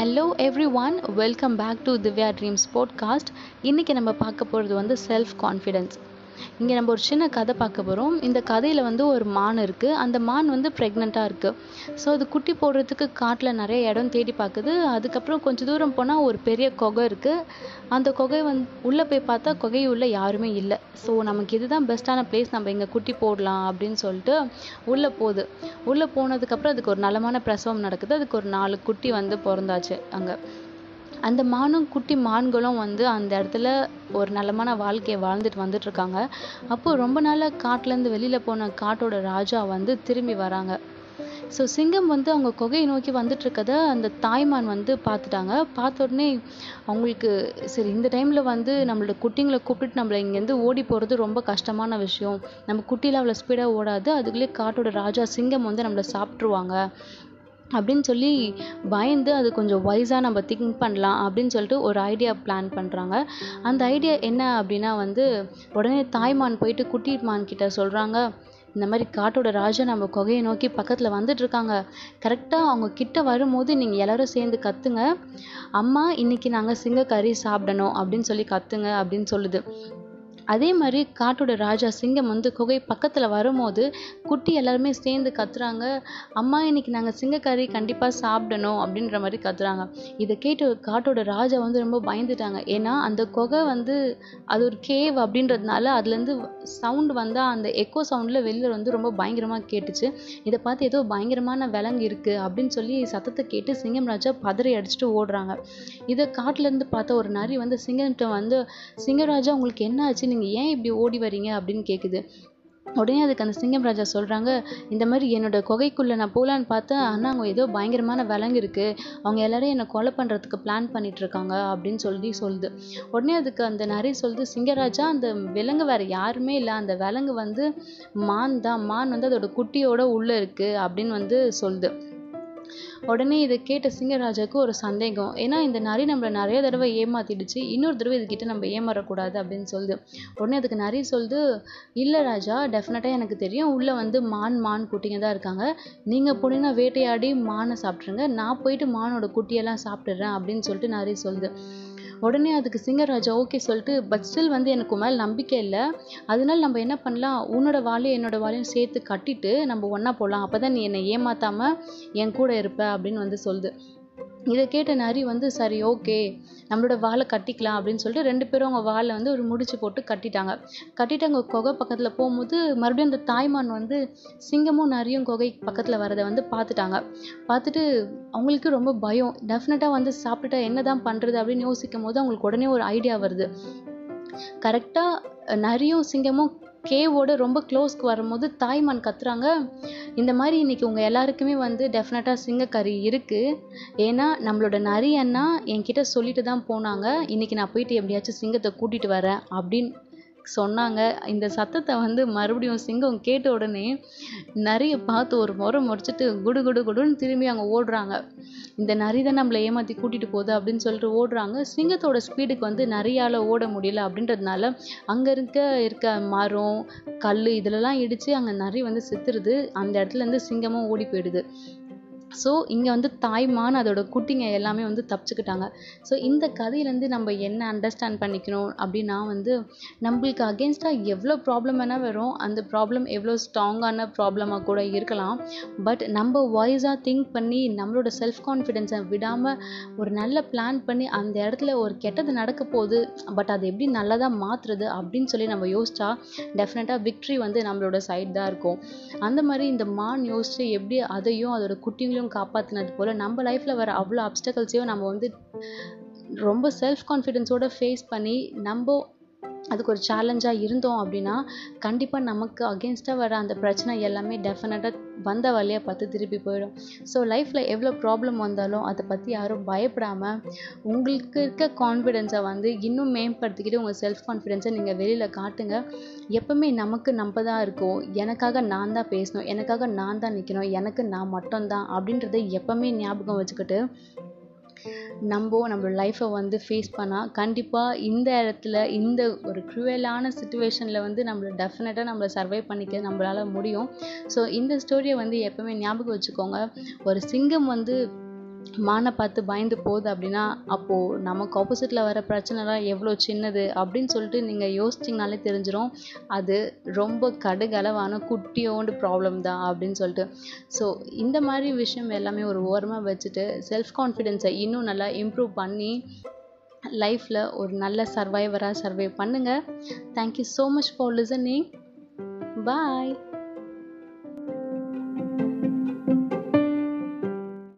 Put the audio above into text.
Hello everyone welcome back to Divya dreams podcast இன்றைக்கி நம்ம பார்க்க போகிறது வந்து செல்ஃப் கான்ஃபிடென்ஸ் இங்கே நம்ம ஒரு சின்ன கதை பார்க்க போகிறோம் இந்த கதையில் வந்து ஒரு மான் இருக்குது அந்த மான் வந்து ப்ரெக்னெண்ட்டாக இருக்குது ஸோ அது குட்டி போடுறதுக்கு காட்டில் நிறைய இடம் தேடி பார்க்குது. அதுக்கப்புறம் கொஞ்சம் தூரம் போனால் ஒரு பெரிய குகை இருக்குது அந்த குகை வந்து உள்ளே போய் பார்த்தா குகை உள்ளே யாருமே இல்லை. ஸோ நமக்கு இதுதான் பெஸ்ட்டான பிளேஸ் நம்ம இங்கே குட்டி போடலாம் அப்படின்னு சொல்லிட்டு உள்ளே போகுது. உள்ளே போனதுக்கப்புறம் அதுக்கு ஒரு நலமான பிரசவம் நடக்குது. அதுக்கு ஒரு நாலு குட்டி வந்து பிறந்தாச்சு அங்கே. அந்த மானும் குட்டி மான்களும் வந்து அந்த இடத்துல ஒரு நலமான வாழ்க்கையை வாழ்ந்துட்டு வந்துட்டுருக்காங்க. அப்போது ரொம்ப நாளாக காட்டிலேருந்து வெளியில் போன காட்டோட ராஜா வந்து திரும்பி வராங்க. ஸோ சிங்கம் வந்து அவங்க குகையை நோக்கி வந்துட்டு இருக்கத அந்த தாய்மான் வந்து பார்த்துட்டாங்க. பார்த்த உடனே அவங்களுக்கு சரி இந்த டைமில் வந்து நம்மளோட குட்டிங்களை கூப்பிட்டு நம்மளை இங்கேருந்து ஓடி போகிறது ரொம்ப கஷ்டமான விஷயம். நம்ம குட்டியில் அவ்வளோ ஸ்பீடாக ஓடாது. அதுக்குள்ளேயே காட்டோட ராஜா சிங்கம் வந்து நம்மளை சாப்பிட்ருவாங்க அப்படின்னு சொல்லி பயந்து அது கொஞ்சம் வைஸாக நம்ம திங்க் பண்ணலாம் அப்படின்னு சொல்லிட்டு ஒரு ஐடியா பிளான் பண்ணுறாங்க அந்த ஐடியா என்ன அப்படின்னா வந்து உடனே தாய்மான் போயிட்டு குட்டிமான் கிட்டே கிட்ட சொல்கிறாங்க இந்த மாதிரி காட்டோட ராஜா நம்ம குகையை நோக்கி பக்கத்தில் வந்துட்டுருக்காங்க கரெக்டாக அவங்க கிட்ட வரும்போது நீங்கள் எல்லோரும் சேர்ந்து கத்துங்க. அம்மா இன்றைக்கி நாங்கள் சிங்கக்கறி சாப்பிடணும் அப்படின்னு சொல்லி கத்துங்க அப்படின்னு சொல்லுது. அதே மாதிரி காட்டோட ராஜா சிங்கம் வந்து குகை பக்கத்தில் வரும்போது குட்டி எல்லாருமே சேர்ந்து கத்துறாங்க. அம்மா இன்னைக்கு நாங்கள் சிங்கக்கறி கண்டிப்பாக சாப்பிடணும் அப்படின்ற மாதிரி கத்துறாங்க. இதை கேட்டு காட்டோட ராஜா வந்து ரொம்ப பயந்துட்டாங்க. ஏன்னா அந்த குகை வந்து அது ஒரு கேவ் அப்படின்றதுனால அதுலேருந்து சவுண்ட் வந்தால் அந்த எக்கோ சவுண்டில் வெளியில் வந்து ரொம்ப பயங்கரமாக கேட்டுச்சு. இதை பார்த்து ஏதோ பயங்கரமான விலங்கு இருக்குது அப்படின்னு சொல்லி சத்தத்தை கேட்டு சிங்கம் ராஜா பதறி அடிச்சுட்டு ஓடுறாங்க. இதை காட்டிலேருந்து பார்த்த ஒரு நரி வந்து சிங்கம்கிட்ட வந்து சிங்கராஜா உங்களுக்கு என்ன ஆச்சு? நீங்கள் ஏன் இப்படி ஓடி வரீங்க அப்படின்னு கேட்குது உடனே அதுக்கு அந்த சிங்கம் ராஜா சொல்கிறாங்க இந்த மாதிரி என்னோட குகைக்குள்ளே நான் போகலான்னு பார்த்தேன் ஆனால் அங்கே ஏதோ பயங்கரமான விலங்கு இருக்குது அவங்க எல்லோரும் என்னை கொலை பண்ணுறதுக்கு பிளான் பண்ணிகிட்ருக்காங்க அப்படின்னு சொல்லி சொல்லுது. உடனே அதுக்கு அந்த நரி சொல்லுது சிங்கராஜா அந்த விலங்கு வேறு யாருமே இல்லை. அந்த விலங்கு வந்து மான் தான். மான் வந்து அதோட குட்டியோட உள்ளே இருக்குது அப்படின்னு வந்து சொல்லுது. உடனே இதை கேட்ட சிங்கராஜாவுக்கு ஒரு சந்தேகம். ஏன்னா இந்த நரி நம்மளை நிறைய தடவை ஏமாத்திடுச்சு. இன்னொரு தடவை இதுக்கிட்ட நம்ம ஏமாறக்கூடாது அப்படின்னு சொல்லுது. உடனே அதுக்கு நரி சொல்லுது இல்லை ராஜா டெஃபினட்டாக எனக்கு தெரியும். உள்ளே வந்து மான் மான் குட்டிங்க தான் இருக்காங்க. நீங்கள் போனீங்கன்னா வேட்டையாடி மானை சாப்பிட்ருங்க நான் போயிட்டு மானோட குட்டியெல்லாம் சாப்பிட்டுறேன் அப்படின்னு சொல்லிட்டு நரி சொல்லுது. உடனே அதுக்கு சிங்கர் ராஜா ஓகே சொல்லிட்டு பட் ஸ்டில் வந்து எனக்கு மேலே நம்பிக்கை இல்லை. அதனால நம்ம என்ன பண்ணலாம்? உன்னோட வாழையும் என்னோட வாழையும் சேர்த்து கட்டிட்டு நம்ம ஒன்றா போகலாம் அப்போ தான் நீ என்னை ஏமாற்றாமல் என் கூட இருப்ப அப்படின்னு வந்து சொல்லுது. இதை கேட்ட நரி வந்து சரி ஓகே நம்மளோட வாழை கட்டிக்கலாம் அப்படின்னு சொல்லிட்டு ரெண்டு பேரும் அவங்க வாழை வந்து ஒரு முடிச்சு போட்டு கட்டிட்டாங்க. கட்டிட்டு அங்கே குகை பக்கத்தில் போகும்போது மறுபடியும் அந்த தாய்மான் வந்து சிங்கமும் நரியும் குகை பக்கத்தில் வரதை வந்து பார்த்துட்டாங்க. பார்த்துட்டு அவங்களுக்கு ரொம்ப பயம். டெஃபினட்டாக வந்து சாப்பிட்டுட்டா என்ன தான் பண்ணுறது அப்படின்னு யோசிக்கும் போது அவங்களுக்கு உடனே ஒரு ஐடியா வருது. கரெக்டாக நரியும் சிங்கமும் கேவோட ரொம்ப க்ளோஸ்க்கு வரும்போது தாய்மான் கத்துறாங்க. இந்த மாதிரி இன்னைக்கு உங்கள் எல்லாருக்குமே வந்து டெஃபினட்டாக சிங்கக்கறி இருக்குது ஏன்னா நம்மளோட நரி அண்ணா என்கிட்ட சொல்லிட்டு தான் போனாங்க. இன்னைக்கு நான் போயிட்டு எப்படியாச்சும் சிங்கத்தை கூட்டிகிட்டு வரேன் அப்படின்னு சொன்னாங்க. இந்த சத்தத்தை வந்து மறுபடியும் சிங்கம் கேட்ட உடனே நிறைய பார்த்து ஒரு முறை முறைச்சிட்டு குடு குடு குடுன்னு திரும்பி அங்கே ஓடுறாங்க. இந்த நரி தான் நம்மளை ஏமாற்றி கூட்டிகிட்டு போகுது அப்படின்னு சொல்லிட்டு ஓடுறாங்க. சிங்கத்தோட ஸ்பீடுக்கு வந்து நிறையால் ஓட முடியல அப்படின்றதுனால அங்கே இருக்க இருக்க மரம் கல் இதிலலாம் இடித்து அங்கே நரி வந்து செத்துருது. அந்த இடத்துல இருந்து சிங்கமும் ஓடி போயிடுது. ஸோ இங்கே வந்து தாய்மான் அதோட குட்டிங்க எல்லாமே வந்து தப்பிச்சுக்கிட்டாங்க. ஸோ இந்த கதையிலேருந்து நம்ம என்ன அண்டர்ஸ்டாண்ட் பண்ணிக்கணும் அப்படின்னா வந்து நம்மளுக்கு அகேன்ஸ்டாக எவ்வளோ ப்ராப்ளம் வேணால் வரும் அந்த ப்ராப்ளம் எவ்வளோ ஸ்ட்ராங்கான ப்ராப்ளமாக கூட இருக்கலாம். பட் நம்ம வாய்ஸாக திங்க் பண்ணி நம்மளோட செல்ஃப் கான்ஃபிடென்ஸை விடாமல் ஒரு நல்ல பிளான் பண்ணி அந்த இடத்துல ஒரு கெட்டது நடக்க போகுது பட் அது எப்படி நல்லதாக மாற்றுறது அப்படின்னு சொல்லி நம்ம யோசிச்சா டெஃபினட்டாக விக்ட்ரி வந்து நம்மளோட சைட் தான் இருக்கும். அந்த மாதிரி இந்த மான் யோசிச்சு எப்படி அதையும் அதோட குட்டிங்களையும் காப்பாற்றினது போல் நம்ம லைஃப்பில் வர அவ்வளோ அப்டக்கல்ஸையும் நம்ம வந்து ரொம்ப செல்ஃப் கான்ஃபிடென்ஸோட ஃபேஸ் பண்ணி நம்ம அதுக்கு ஒரு சேலஞ்சாக இருந்தோம் அப்படின்னா கண்டிப்பாக நமக்கு அகேன்ஸ்டாக வர அந்த பிரச்சனை எல்லாமே டெஃபினட்டாக வந்த வழியாக பார்த்து திருப்பி போயிடும். ஸோ லைஃப்பில் எவ்வளோ ப்ராப்ளம் வந்தாலும் அதை பற்றி யாரும் பயப்படாமல் உங்களுக்கு இருக்க கான்ஃபிடென்ஸை வந்து இன்னும் மேம்படுத்திக்கிட்டு உங்கள் செல்ஃப் கான்ஃபிடென்ஸை நீங்கள் வெளியில் காட்டுங்க. எப்பவுமே நமக்கு நம்ம தான் இருக்கோம். எனக்காக நான் தான் பேசணும். எனக்காக நான் தான் நிற்கணும் எனக்கு நான் மட்டும்தான் அப்படின்றத எப்பவுமே ஞாபகம் வச்சுக்கிட்டு நம்ம நம்ம லைஃப்பை வந்து ஃபேஸ் பண்ணால் கண்டிப்பாக இந்த இடத்துல இந்த ஒரு க்ரூவலான சுச்சுவேஷனில் வந்து நம்மளை டெஃபினட்டாக நம்மளை சர்வை பண்ணிக்க நம்மளால் முடியும். ஸோ இந்த ஸ்டோரியை வந்து எப்போவுமே ஞாபகம் வச்சுக்கோங்க. ஒரு சிங்கம் வந்து மானை பார்த்து பயந்து போகுது அப்படின்னா அப்போது நமக்கு ஆப்போசிட்டில் வர பிரச்சனைலாம் எவ்வளோ சின்னது அப்படின்னு சொல்லிட்டு நீங்கள் யோசிச்சிங்கனாலே தெரிஞ்சிடும் அது ரொம்ப கடுகளவான குட்டியோண்டு ப்ராப்ளம் தான் அப்படின்னு சொல்லிட்டு. ஸோ இந்த மாதிரி விஷயம் எல்லாமே ஒரு ஓரமாக வச்சுட்டு செல்ஃப் கான்ஃபிடென்ஸை இன்னும் நல்லா இம்ப்ரூவ் பண்ணி லைஃப்பில் ஒரு நல்ல சர்வைவராக சர்வை பண்ணுங்கள் thank you so much for listening bye